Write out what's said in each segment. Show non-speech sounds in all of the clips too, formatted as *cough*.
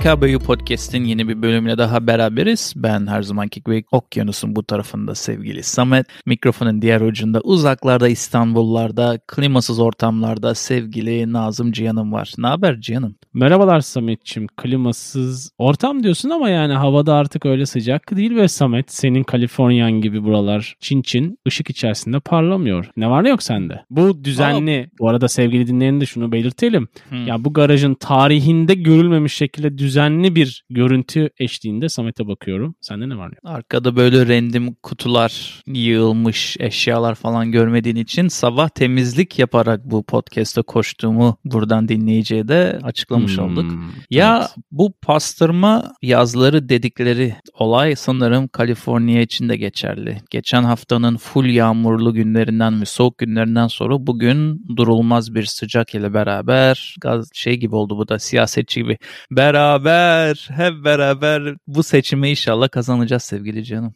PKBU Podcast'in yeni bir bölümüne daha beraberiz. Ben her zamanki gibi okyanusun bu tarafında sevgili Samet. Mikrofonun diğer ucunda uzaklarda İstanbullarda, klimasız ortamlarda sevgili Nazım Cihan'ım var. Ne haber Cihan'ım? Merhabalar Samet'ciğim. Klimasız ortam diyorsun ama yani havada artık öyle sıcak değil ve Samet senin Kaliforniyan gibi buralar çin çin ışık içerisinde parlamıyor. Ne var ne yok sende? Bu düzenli. Aa. Bu arada sevgili dinleyenine de şunu belirtelim. Hmm. Ya bu garajın tarihinde görülmemiş şekilde düzenli bir görüntü eşliğinde Samet'e bakıyorum. Sende ne var ne yok? Arkada böyle random kutular yığılmış eşyalar falan görmediğin için sabah temizlik yaparak bu podcast'a koştuğumu buradan dinleyiciye de açıklamış hmm. olduk. Ya evet. bu pastırma yazları dedikleri olay sanırım Kaliforniya için de geçerli. Geçen haftanın full yağmurlu günlerinden ve soğuk günlerinden sonra bugün durulmaz bir sıcak ile beraber gaz şey gibi oldu bu da siyasetçi gibi. Beraber hep beraber bu seçimi inşallah kazanacağız sevgili canım.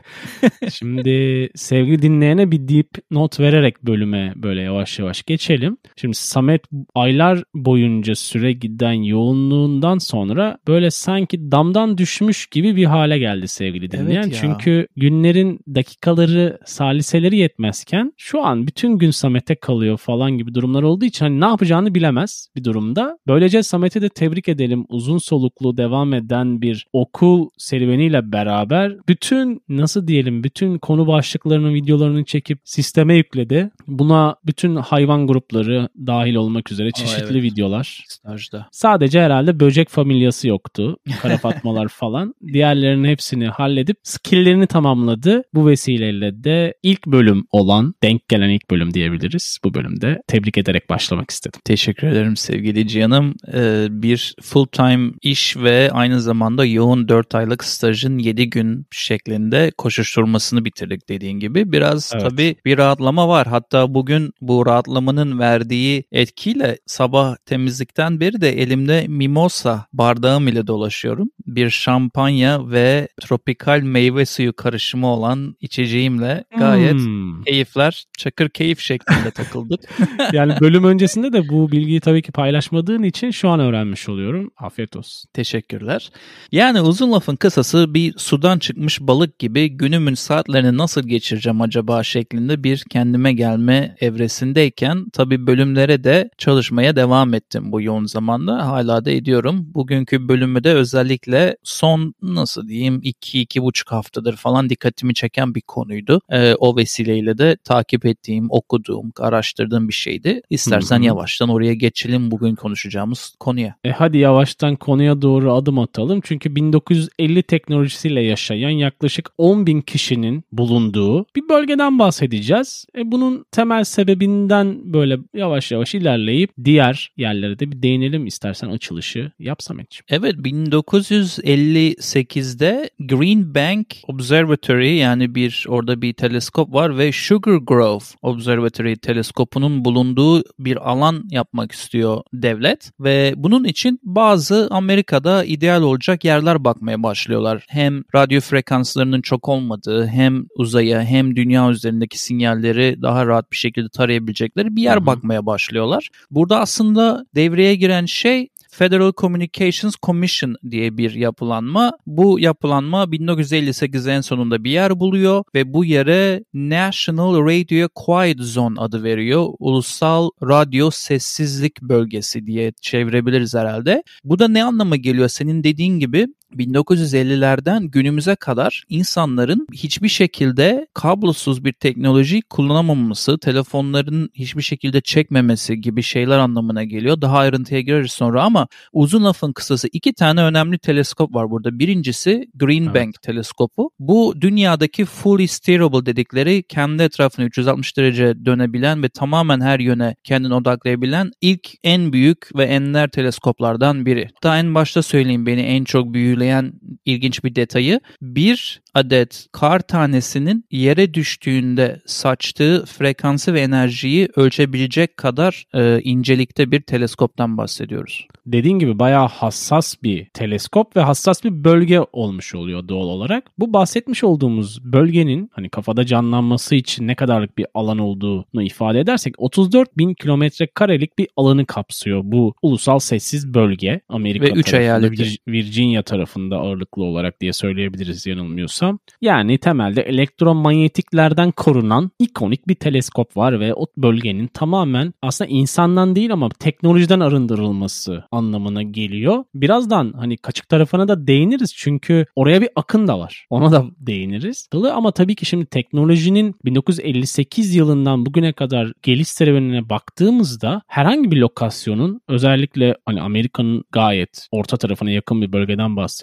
*laughs* Şimdi sevgili dinleyene bir deep not vererek bölüme böyle yavaş yavaş geçelim. Şimdi Samet aylar boyunca süre giden yoğunluğundan sonra böyle sanki damdan düşmüş gibi bir hale geldi sevgili dinleyen. Evet Çünkü günlerin dakikaları, saliseleri yetmezken şu an bütün gün Samet'e kalıyor falan gibi durumlar olduğu için hani ne yapacağını bilemez bir durumda. Böylece Samet'i de tebrik edelim. Uzun soluklu devam eden bir okul serüveniyle beraber bütün nasıl diyelim bütün konu başlıklarının videolarını çekip sisteme yükledi. Buna bütün hayvan grupları dahil olmak üzere çeşitli Aa, evet. videolar. Stajda. Sadece herhalde böcek familyası yoktu. Karafatmalar *laughs* falan. Diğerlerinin hepsini halledip skilllerini tamamladı. Bu vesileyle de ilk bölüm olan, denk gelen ilk bölüm diyebiliriz bu bölümde. Tebrik ederek başlamak istedim. Teşekkür ederim sevgili Cihan'ım. Ee, bir full time iş ve aynı zamanda yoğun 4 aylık stajın 7 gün şeklinde koşuşturmasını bitirdik dediğin gibi. Biraz evet. tabii bir rahatlama var. Hatta bugün bu rahatlamanın verdiği etkiyle sabah temizlikten beri de elimde mimosa bardağım ile dolaşıyorum. Bir şampanya ve tropikal meyve suyu karışımı olan içeceğimle gayet hmm. keyifler, çakır keyif şeklinde takıldık. *laughs* yani bölüm öncesinde de bu bilgiyi tabii ki paylaşmadığın için şu an öğrenmiş oluyorum. Afiyet olsun. Teşekkürler. Yani uzun lafın kısası bir sudan çıkmış balık gibi günümün saatlerini nasıl geçireceğim acaba şeklinde bir kendime gelme evresindeyken tabii bölümlere de çalışmaya devam ettim bu yoğun zamanda. Hala da ediyorum. Bugünkü bölümü de özellikle son nasıl diyeyim 2-2,5 haftadır falan dikkatimi çeken bir konuydu. Ee, o vesileyle de takip ettiğim, okuduğum, araştırdığım bir şeydi. İstersen Hı-hı. yavaştan oraya geçelim bugün konuşacağımız konuya. E hadi yavaştan konuya doğru adım atalım. Çünkü 1950 teknolojisiyle yaşayan yaklaşık 10 bin kişinin bulunduğu bir bölgeden bahsedeceğiz. E bunun temel sebebinden böyle yavaş yavaş ilerleyip diğer yerlere de bir değinelim istersen açılışı yap Sametciğim. Evet 1958'de Green Bank Observatory yani bir orada bir teleskop var ve Sugar Grove Observatory teleskopunun bulunduğu bir alan yapmak istiyor devlet ve bunun için bazı Amerika'da ideal olacak yerler bakmaya başlıyorlar. Hem radyo frekanslarının çok olmadığı hem uzaya hem dünya üzerindeki sinyalleri daha rahat bir şekilde tarayabilecekleri bir yer Hı-hı. bakmaya başlıyorlar. Burada aslında devreye giren şey Federal Communications Commission diye bir yapılanma. Bu yapılanma 1958 en sonunda bir yer buluyor ve bu yere National Radio Quiet Zone adı veriyor. Ulusal Radyo Sessizlik Bölgesi diye çevirebiliriz herhalde. Bu da ne anlama geliyor? Senin dediğin gibi 1950'lerden günümüze kadar insanların hiçbir şekilde kablosuz bir teknoloji kullanamaması, telefonların hiçbir şekilde çekmemesi gibi şeyler anlamına geliyor. Daha ayrıntıya gireriz sonra ama uzun lafın kısası iki tane önemli teleskop var burada. Birincisi Green evet. Bank teleskopu. Bu dünyadaki fully steerable dedikleri kendi etrafını 360 derece dönebilen ve tamamen her yöne kendini odaklayabilen ilk en büyük ve enler teleskoplardan biri. Daha en başta söyleyeyim beni en çok büyüleyen ilginç bir detayı. Bir adet kar tanesinin yere düştüğünde saçtığı frekansı ve enerjiyi ölçebilecek kadar e, incelikte bir teleskoptan bahsediyoruz. Dediğin gibi bayağı hassas bir teleskop ve hassas bir bölge olmuş oluyor doğal olarak. Bu bahsetmiş olduğumuz bölgenin hani kafada canlanması için ne kadarlık bir alan olduğunu ifade edersek 34 bin kilometre karelik bir alanı kapsıyor bu ulusal sessiz bölge. Amerika ve 3 eyaleti. Virginia tarafında ağırlıklı olarak diye söyleyebiliriz yanılmıyorsam. Yani temelde elektromanyetiklerden korunan ikonik bir teleskop var ve o bölgenin tamamen aslında insandan değil ama teknolojiden arındırılması anlamına geliyor. Birazdan hani kaçık tarafına da değiniriz çünkü oraya bir akın da var. Ona da değiniriz. Ama tabii ki şimdi teknolojinin 1958 yılından bugüne kadar geliş serüvenine baktığımızda herhangi bir lokasyonun özellikle hani Amerika'nın gayet orta tarafına yakın bir bölgeden bahsediyoruz.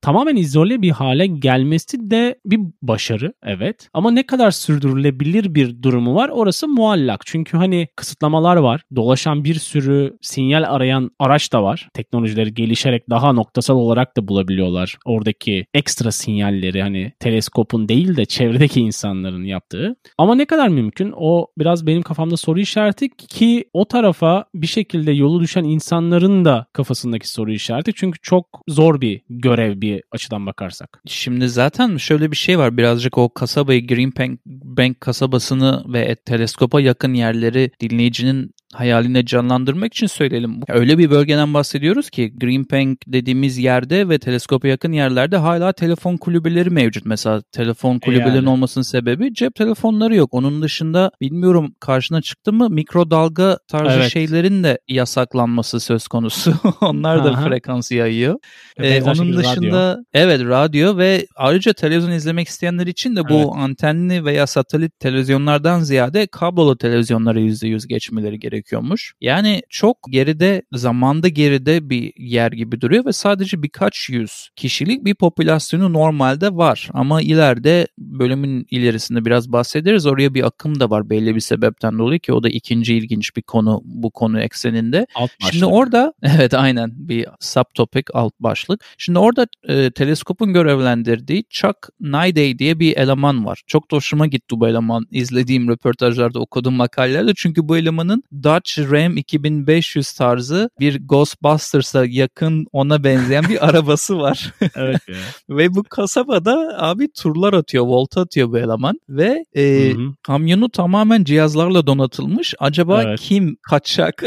Tamamen izole bir hale gelmesi de bir başarı evet. Ama ne kadar sürdürülebilir bir durumu var orası muallak. Çünkü hani kısıtlamalar var. Dolaşan bir sürü sinyal arayan araç da var. Teknolojileri gelişerek daha noktasal olarak da bulabiliyorlar. Oradaki ekstra sinyalleri hani teleskopun değil de çevredeki insanların yaptığı. Ama ne kadar mümkün? O biraz benim kafamda soru işareti ki o tarafa bir şekilde yolu düşen insanların da kafasındaki soru işareti. Çünkü çok zor bir görev bir açıdan bakarsak. Şimdi zaten şöyle bir şey var. Birazcık o kasabayı Green Bank, kasabasını ve teleskopa yakın yerleri dinleyicinin hayaline canlandırmak için söyleyelim. Öyle bir bölgeden bahsediyoruz ki Green Bank dediğimiz yerde ve teleskopa yakın yerlerde hala telefon kulübeleri mevcut. Mesela telefon kulübelerinin yani. olmasının sebebi cep telefonları yok. Onun dışında bilmiyorum karşına çıktı mı mikrodalga tarzı evet. şeylerin de yasaklanması söz konusu. *laughs* Onlar da Aha. frekans yayıyor. Ee, onun dışında radyo. evet radyo ve ayrıca televizyon izlemek isteyenler için de bu evet. antenli veya satelit televizyonlardan ziyade kablolu televizyonlara %100 geçmeleri gerekiyor gerekiyormuş. Yani çok geride, zamanda geride bir yer gibi duruyor ve sadece birkaç yüz kişilik bir popülasyonu normalde var. Ama ileride bölümün ilerisinde biraz bahsederiz. Oraya bir akım da var belli bir sebepten dolayı ki o da ikinci ilginç bir konu bu konu ekseninde. Alt başlık. Şimdi orada *laughs* evet aynen bir subtopic alt başlık. Şimdi orada e, teleskopun görevlendirdiği Chuck Naiday diye bir eleman var. Çok da hoşuma gitti bu eleman. izlediğim röportajlarda okuduğum makalelerde çünkü bu elemanın daha Dodge Ram 2500 tarzı bir Ghostbusters'a yakın ona benzeyen bir *laughs* arabası var. *laughs* evet ya. *laughs* ve bu kasabada abi turlar atıyor, volta atıyor bu eleman ve e, kamyonu tamamen cihazlarla donatılmış. Acaba evet. kim kaçak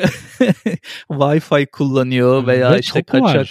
Wi-Fi kullanıyor veya ve işte kaçak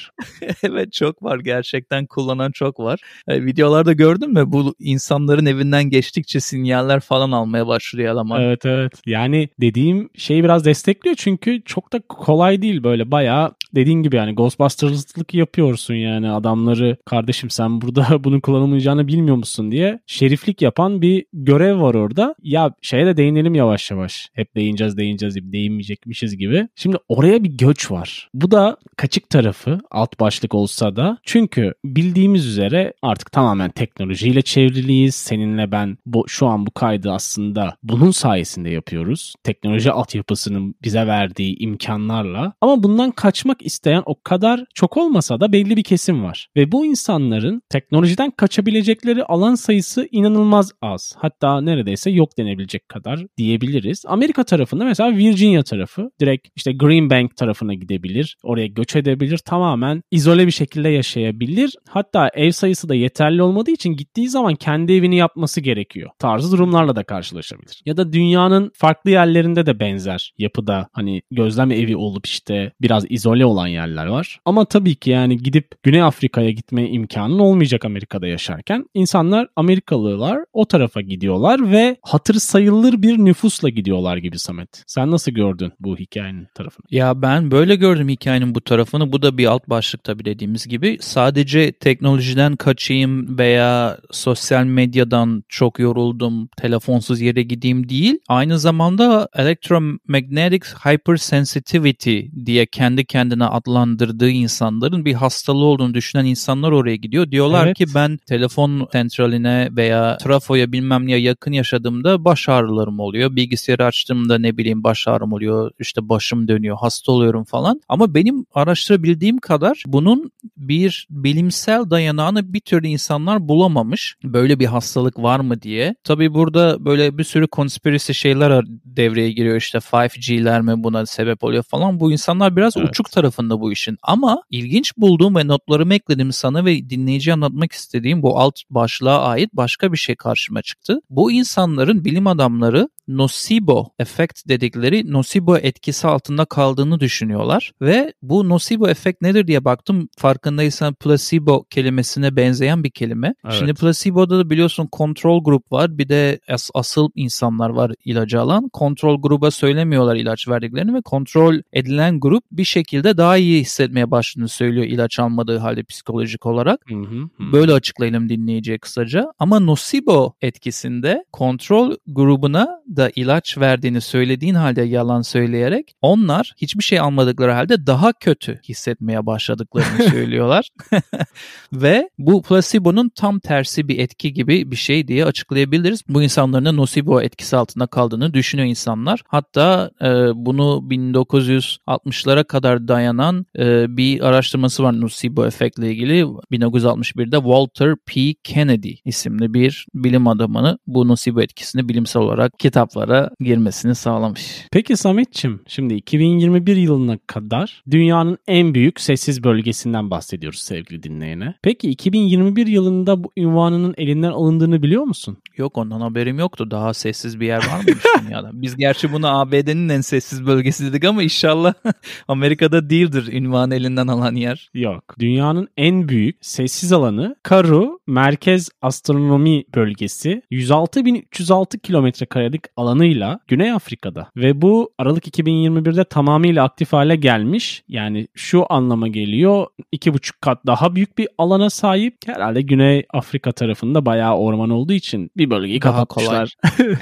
evet çok var gerçekten kullanan çok var. E, videolarda gördün mü bu insanların evinden geçtikçe sinyaller falan almaya başlıyor eleman. Evet evet. Yani dediğim şey biraz destekliyor çünkü çok da kolay değil böyle bayağı dediğin gibi yani Ghostbusters'lık yapıyorsun yani adamları kardeşim sen burada *laughs* bunun kullanılmayacağını bilmiyor musun diye şeriflik yapan bir görev var orada. Ya şeye de değinelim yavaş yavaş. Hep değineceğiz değineceğiz gibi değinmeyecekmişiz gibi. Şimdi oraya bir göç var. Bu da kaçık tarafı alt başlık olsa da çünkü bildiğimiz üzere artık tamamen teknolojiyle çevriliyiz. Seninle ben bu şu an bu kaydı aslında bunun sayesinde yapıyoruz. Teknoloji altyapısının bize verdiği imkanlarla. Ama bundan kaçmak isteyen o kadar çok olmasa da belli bir kesim var. Ve bu insanların teknolojiden kaçabilecekleri alan sayısı inanılmaz az. Hatta neredeyse yok denebilecek kadar diyebiliriz. Amerika tarafında mesela Virginia tarafı direkt işte Green Bank tarafına gidebilir. Oraya göç edebilir. Tamamen izole bir şekilde yaşayabilir. Hatta ev sayısı da yeterli olmadığı için gittiği zaman kendi evini yapması gerekiyor. Tarzı durumlarla da karşılaşabilir. Ya da dünyanın farklı yerlerinde de benzer yapıda hani gözlem evi olup işte biraz izole olan yerler var. Ama tabii ki yani gidip Güney Afrika'ya gitme imkanın olmayacak Amerika'da yaşarken. insanlar Amerikalılar o tarafa gidiyorlar ve hatır sayılır bir nüfusla gidiyorlar gibi Samet. Sen nasıl gördün bu hikayenin tarafını? Ya ben böyle gördüm hikayenin bu tarafını. Bu da bir alt başlık tabii dediğimiz gibi. Sadece teknolojiden kaçayım veya sosyal medyadan çok yoruldum, telefonsuz yere gideyim değil. Aynı zamanda elektromagnetic hypersensitivity diye kendi kendine kendine adlandırdığı insanların bir hastalığı olduğunu düşünen insanlar oraya gidiyor. Diyorlar Evet. ki ben telefon sentraline veya trafoya bilmem neye yakın yaşadığımda baş ağrılarım oluyor. Bilgisayarı açtığımda ne bileyim baş ağrım oluyor. işte başım dönüyor, hasta oluyorum falan. Ama benim araştırabildiğim kadar bunun bir bilimsel dayanağını bir türlü insanlar bulamamış. Böyle bir hastalık var mı diye. Tabii burada böyle bir sürü konspirasi şeyler devreye giriyor. İşte 5G'ler mi buna sebep oluyor falan. Bu insanlar biraz Evet. uçuk tarafında bu işin. Ama ilginç bulduğum ve notlarımı ekledim sana ve dinleyiciye anlatmak istediğim bu alt başlığa ait başka bir şey karşıma çıktı. Bu insanların bilim adamları nocebo efekt dedikleri nocebo etkisi altında kaldığını düşünüyorlar ve bu nocebo efekt nedir diye baktım farkındaysan placebo kelimesine benzeyen bir kelime. Evet. Şimdi placebo'da da biliyorsun kontrol grup var bir de as- asıl insanlar var ilacı alan. Kontrol gruba söylemiyorlar ilaç verdiklerini ve kontrol edilen grup bir şekilde daha iyi hissetmeye başladığını söylüyor ilaç almadığı halde psikolojik olarak. Hı hı, hı. Böyle açıklayalım dinleyiciye kısaca. Ama nocebo etkisinde kontrol grubuna da ilaç verdiğini söylediğin halde yalan söyleyerek onlar hiçbir şey almadıkları halde daha kötü hissetmeye başladıklarını *laughs* söylüyorlar. *laughs* Ve bu placebo'nun tam tersi bir etki gibi bir şey diye açıklayabiliriz. Bu insanların da nocebo etkisi altında kaldığını düşünüyor insanlar. Hatta e, bunu 1960'lara kadar dayanan e, bir araştırması var nocebo efektle ilgili. 1961'de Walter P. Kennedy isimli bir bilim adamını bu nocebo etkisini bilimsel olarak kitaplara girmesini sağlamış. Peki Sametçim, şimdi 2021 yılına kadar dünyanın en büyük sessiz bölgesinden bahsediyoruz sevgili dinleyene. Peki 2021 yılında bu ünvanının elinden alındığını biliyor musun? Yok ondan haberim yoktu. Daha sessiz bir yer var mıymış *laughs* dünyada? Biz gerçi bunu ABD'nin en sessiz bölgesi dedik ama inşallah *laughs* Amerika'da değildir ünvan elinden alan yer. Yok. Dünyanın en büyük sessiz alanı Karoo Merkez Astronomi Bölgesi 106.306 kilometre karelik alanıyla Güney Afrika'da ve bu Aralık 2021'de tamamıyla aktif hale gelmiş. Yani şu anlama geliyor 2,5 kat daha büyük bir alana sahip. Herhalde Güney Afrika tarafında bayağı orman olduğu için bir bölgeyi Daha kapatmışlar.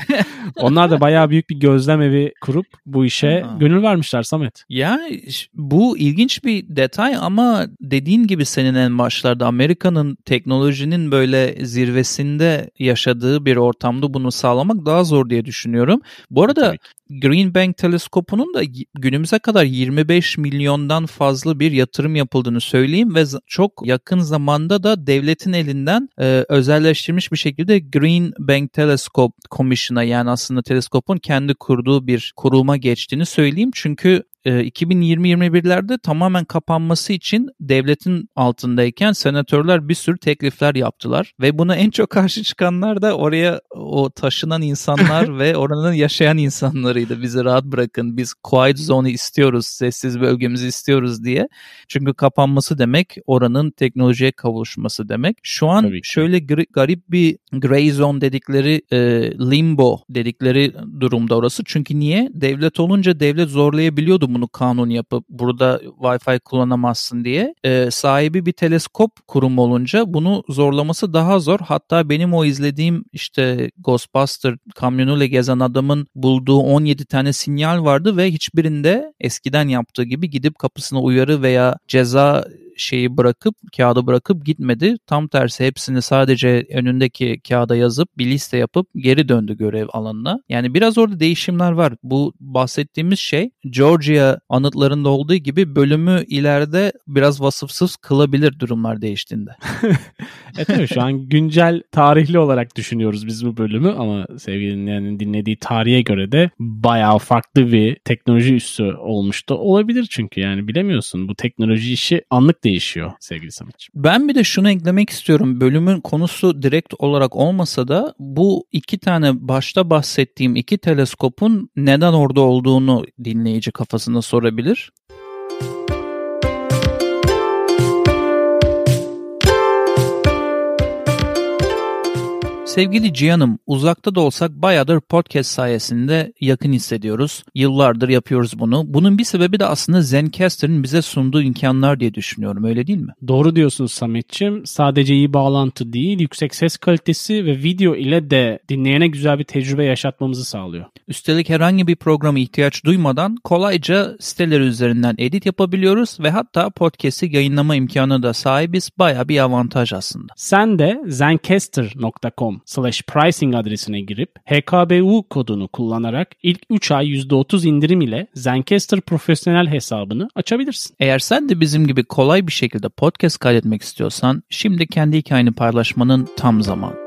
*laughs* Onlar da bayağı büyük bir gözlem evi kurup bu işe Ha. gönül vermişler Samet. Yani bu ilginç bir detay ama dediğin gibi senin en başlarda Amerika'nın teknolojinin böyle zirvesinde yaşadığı bir ortamda bunu sağlamak daha zor diye düşünüyorum. Bu arada Tabii. Green Bank teleskopunun da günümüze kadar 25 milyondan fazla bir yatırım yapıldığını söyleyeyim ve çok yakın zamanda da devletin elinden e, özelleştirilmiş bir şekilde Green Bank Telescope Commission'a yani aslında teleskopun kendi kurduğu bir kuruma geçtiğini söyleyeyim. Çünkü e, 2020-21'lerde tamamen kapanması için devletin altındayken senatörler bir sürü teklifler yaptılar ve buna en çok karşı çıkanlar da oraya o taşınan insanlar *laughs* ve oranın yaşayan insanlarıydı. Bizi rahat bırakın biz quiet zone'u istiyoruz, sessiz bölgemizi istiyoruz diye. Çünkü kapanması demek oranın teknolojiye kavuşması demek. Şu an şöyle gri- garip bir gray zone dedikleri e, limbo dedikleri durumda orası. Çünkü niye? Devlet olunca devlet zorlayabiliyordu bunu kanun yapıp burada Wi-Fi kullanamazsın diye. E, sahibi bir teleskop kurumu olunca bunu zorlaması daha zor. Hatta benim o izlediğim işte Ghostbuster kamyonuyla gezen adamın bulduğu 17 tane sinyal vardı ve hiçbirinde eskiden yaptığı gibi gidip kapısına uyarı veya ceza şeyi bırakıp kağıdı bırakıp gitmedi. Tam tersi hepsini sadece önündeki kağıda yazıp bir liste yapıp geri döndü görev alanına. Yani biraz orada değişimler var. Bu bahsettiğimiz şey Georgia anıtlarında olduğu gibi bölümü ileride biraz vasıfsız kılabilir durumlar değiştiğinde. *laughs* E tabii şu an güncel tarihli olarak düşünüyoruz biz bu bölümü ama sevgili dinleyenin dinlediği tarihe göre de bayağı farklı bir teknoloji üssü olmuş da olabilir çünkü yani bilemiyorsun bu teknoloji işi anlık değişiyor sevgili Sametciğim. Ben bir de şunu eklemek istiyorum. Bölümün konusu direkt olarak olmasa da bu iki tane başta bahsettiğim iki teleskopun neden orada olduğunu dinleyici kafasında sorabilir. Sevgili Cihan'ım uzakta da olsak bayağıdır podcast sayesinde yakın hissediyoruz. Yıllardır yapıyoruz bunu. Bunun bir sebebi de aslında Zencaster'ın bize sunduğu imkanlar diye düşünüyorum öyle değil mi? Doğru diyorsun Samet'ciğim. Sadece iyi bağlantı değil, yüksek ses kalitesi ve video ile de dinleyene güzel bir tecrübe yaşatmamızı sağlıyor. Üstelik herhangi bir programa ihtiyaç duymadan kolayca siteleri üzerinden edit yapabiliyoruz ve hatta podcast'i yayınlama imkanı da sahibiz. Baya bir avantaj aslında. Sen de zencaster.com slash pricing adresine girip HKBU kodunu kullanarak ilk 3 ay %30 indirim ile Zencaster profesyonel hesabını açabilirsin. Eğer sen de bizim gibi kolay bir şekilde podcast kaydetmek istiyorsan şimdi kendi hikayeni paylaşmanın tam zamanı.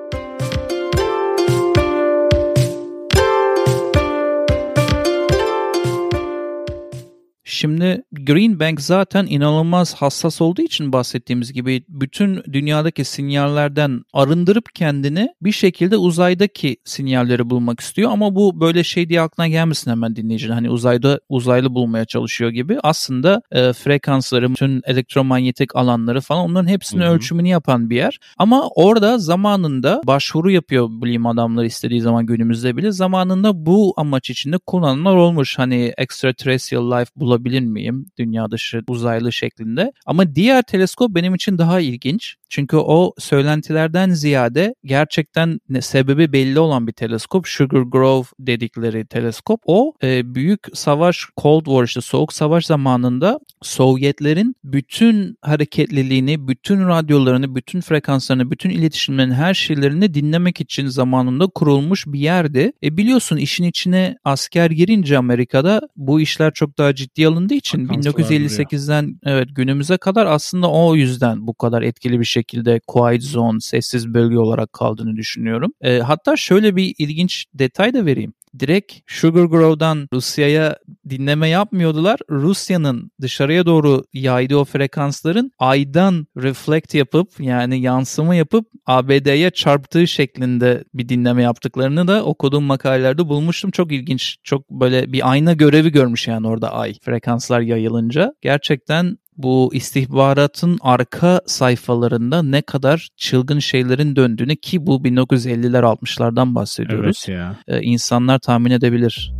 Şimdi Green Bank zaten inanılmaz hassas olduğu için bahsettiğimiz gibi bütün dünyadaki sinyallerden arındırıp kendini bir şekilde uzaydaki sinyalleri bulmak istiyor ama bu böyle şey diye aklına gelmesin hemen dinleyicinin hani uzayda uzaylı bulmaya çalışıyor gibi aslında e, frekansları, bütün elektromanyetik alanları falan onların hepsinin Hı-hı. ölçümünü yapan bir yer. Ama orada zamanında başvuru yapıyor bilim adamları istediği zaman günümüzde bile zamanında bu amaç içinde kullanımlar olmuş. Hani extraterrestrial life bulabilir bulabilir miyim dünya dışı uzaylı şeklinde. Ama diğer teleskop benim için daha ilginç. Çünkü o söylentilerden ziyade gerçekten sebebi belli olan bir teleskop. Sugar Grove dedikleri teleskop. O e, büyük savaş Cold War işte soğuk savaş zamanında Sovyetlerin bütün hareketliliğini, bütün radyolarını, bütün frekanslarını, bütün iletişimlerin her şeylerini dinlemek için zamanında kurulmuş bir yerdi. E biliyorsun işin içine asker girince Amerika'da bu işler çok daha ciddi alındığı için 1958'den evet günümüze kadar aslında o yüzden bu kadar etkili bir şekilde quiet zone, sessiz bölge olarak kaldığını düşünüyorum. E, hatta şöyle bir ilginç detay da vereyim direkt Sugar Grove'dan Rusya'ya dinleme yapmıyordular. Rusya'nın dışarıya doğru yaydığı o frekansların aydan reflect yapıp yani yansıma yapıp ABD'ye çarptığı şeklinde bir dinleme yaptıklarını da okuduğum makalelerde bulmuştum. Çok ilginç. Çok böyle bir ayna görevi görmüş yani orada ay frekanslar yayılınca. Gerçekten bu istihbaratın arka sayfalarında ne kadar çılgın şeylerin döndüğünü ki bu 1950'ler 60'lardan bahsediyoruz. Evet ya. Ee, insanlar tahmin edebilir.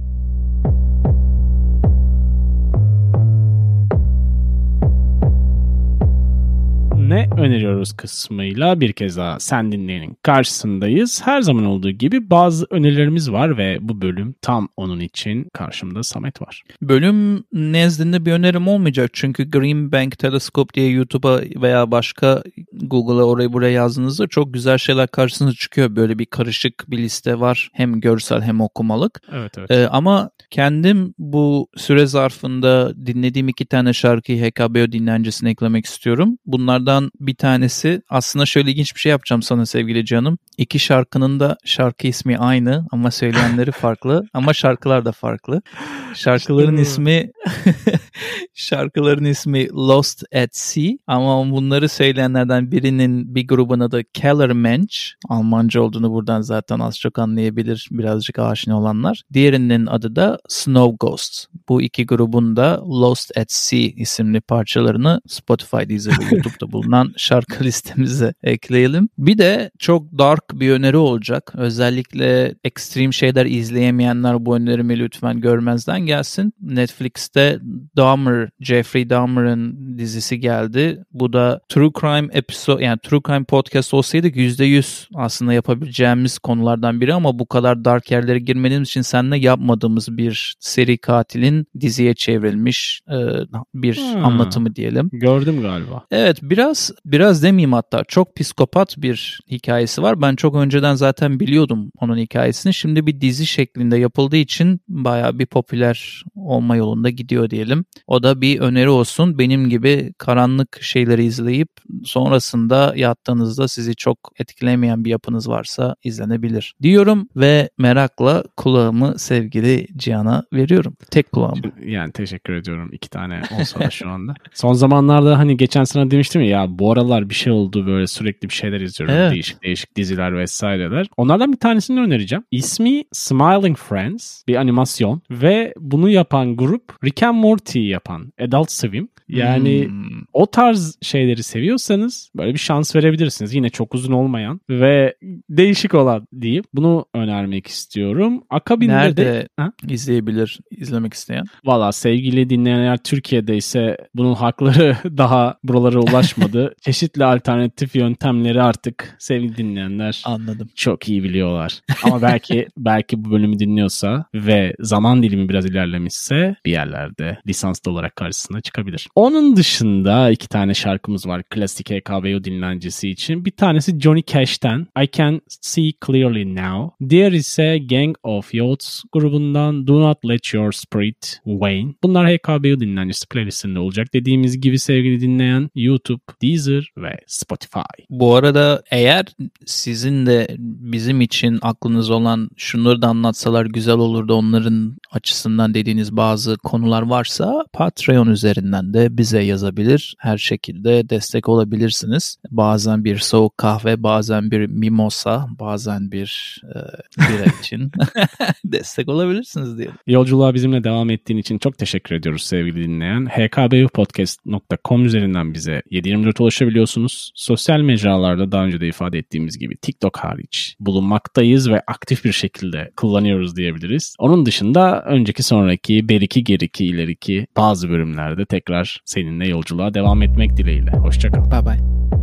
Ne öneriyoruz kısmıyla bir kez daha sen dinleyenin karşısındayız. Her zaman olduğu gibi bazı önerilerimiz var ve bu bölüm tam onun için karşımda Samet var. Bölüm nezdinde bir önerim olmayacak çünkü Green Bank Telescope diye YouTube'a veya başka Google'a oraya buraya yazdığınızda çok güzel şeyler karşınıza çıkıyor. Böyle bir karışık bir liste var hem görsel hem okumalık. Evet evet. Ee, ama kendim bu süre zarfında dinlediğim iki tane şarkıyı HKBO dinlencisine eklemek istiyorum. Bunlardan bir tanesi aslında şöyle ilginç bir şey yapacağım sana sevgili canım. İki şarkının da şarkı ismi aynı ama söyleyenleri *laughs* farklı ama şarkılar da farklı. Şarkıların ismi *laughs* şarkıların ismi Lost at Sea ama bunları söyleyenlerden birinin bir grubun adı Kellermensch. Almanca olduğunu buradan zaten az çok anlayabilir birazcık aşina olanlar. Diğerinin adı da Snow Ghosts. Bu iki grubun da Lost at Sea isimli parçalarını Spotify, Deezer ve YouTube'da bulunan şarkı listemize ekleyelim. Bir de çok dark bir öneri olacak. Özellikle ekstrem şeyler izleyemeyenler bu önerimi lütfen görmezden gelsin. Netflix'te Dahmer, Jeffrey Dahmer'ın dizisi geldi. Bu da True Crime episode yani True Crime podcast olsaydık %100 aslında yapabileceğimiz konulardan biri ama bu kadar dark yerlere girmediğimiz için seninle yapmadığımız bir seri katilin diziye çevrilmiş e, bir hmm. anlatımı diyelim. Gördüm galiba. Evet biraz biraz demeyeyim hatta çok psikopat bir hikayesi var. Ben çok önceden zaten biliyordum onun hikayesini. Şimdi bir dizi şeklinde yapıldığı için baya bir popüler olma yolunda gidiyor diyelim. O da bir öneri olsun. Benim gibi karanlık şeyleri izleyip sonrasında yattığınızda sizi çok etkilemeyen bir yapınız varsa izlenebilir. Diyorum ve merakla kulağımı sevgili Cihan'a veriyorum. Tek kulağımı. Yani teşekkür ediyorum. iki tane olsa da şu anda. *laughs* Son zamanlarda hani geçen sene demiştim ya ya bu aralar bir şey oldu böyle sürekli bir şeyler izliyorum. Evet. Değişik değişik diziler vesaireler. Onlardan bir tanesini önereceğim. İsmi Smiling Friends. Bir animasyon. Ve bunu yapan grup Rick and Morty yapan Adult Swim. Yani Hmm. o tarz şeyleri seviyorsanız böyle bir şans verebilirsiniz. Yine çok uzun olmayan ve değişik olan deyip bunu önermek istiyorum. Akabinde de Nerede Ha? izleyebilir izlemek isteyen? Valla sevgili dinleyenler Türkiye'de ise bunun hakları *laughs* daha buralara ulaşmadı. *laughs* Çeşitli alternatif yöntemleri artık sevgili dinleyenler Anladım. çok iyi biliyorlar. Ama belki belki bu bölümü dinliyorsa ve zaman dilimi biraz ilerlemişse bir yerlerde lisanslı olarak karşısına çıkabilir. Onun dışında iki tane şarkımız var klasik HKBO dinlencesi için. Bir tanesi Johnny Cash'ten I Can See Clearly Now. Diğer ise Gang of Youths grubundan Do Not Let Your Spirit Wane. Bunlar HKBO dinlencesi playlistinde olacak. Dediğimiz gibi sevgili dinleyen YouTube, Deezer ve Spotify. Bu arada eğer sizin de bizim için aklınız olan şunları da anlatsalar güzel olurdu onların açısından dediğiniz bazı konular varsa Patreon üzerinden de bize yazabilir. Her şekilde destek olabilirsiniz. Bazen bir soğuk kahve, bazen bir mimosa, bazen bir e, bira *laughs* için *laughs* destek olabilirsiniz diyelim. Yolculuğa bizimle devam ettiğin için çok teşekkür ediyoruz sevgili dinleyen. hkbupodcast.com üzerinden bize 724 ulaşabiliyorsunuz. Sosyal mecralarda daha önce de ifade ettiğimiz gibi TikTok hariç bulunmaktayız ve aktif bir şekilde kullanıyoruz diyebiliriz. Onun dışında önceki sonraki beriki geriki ileriki bazı bölümlerde tekrar seninle yolculuğa devam etmek dileğiyle. Hoşçakal. Bye bye.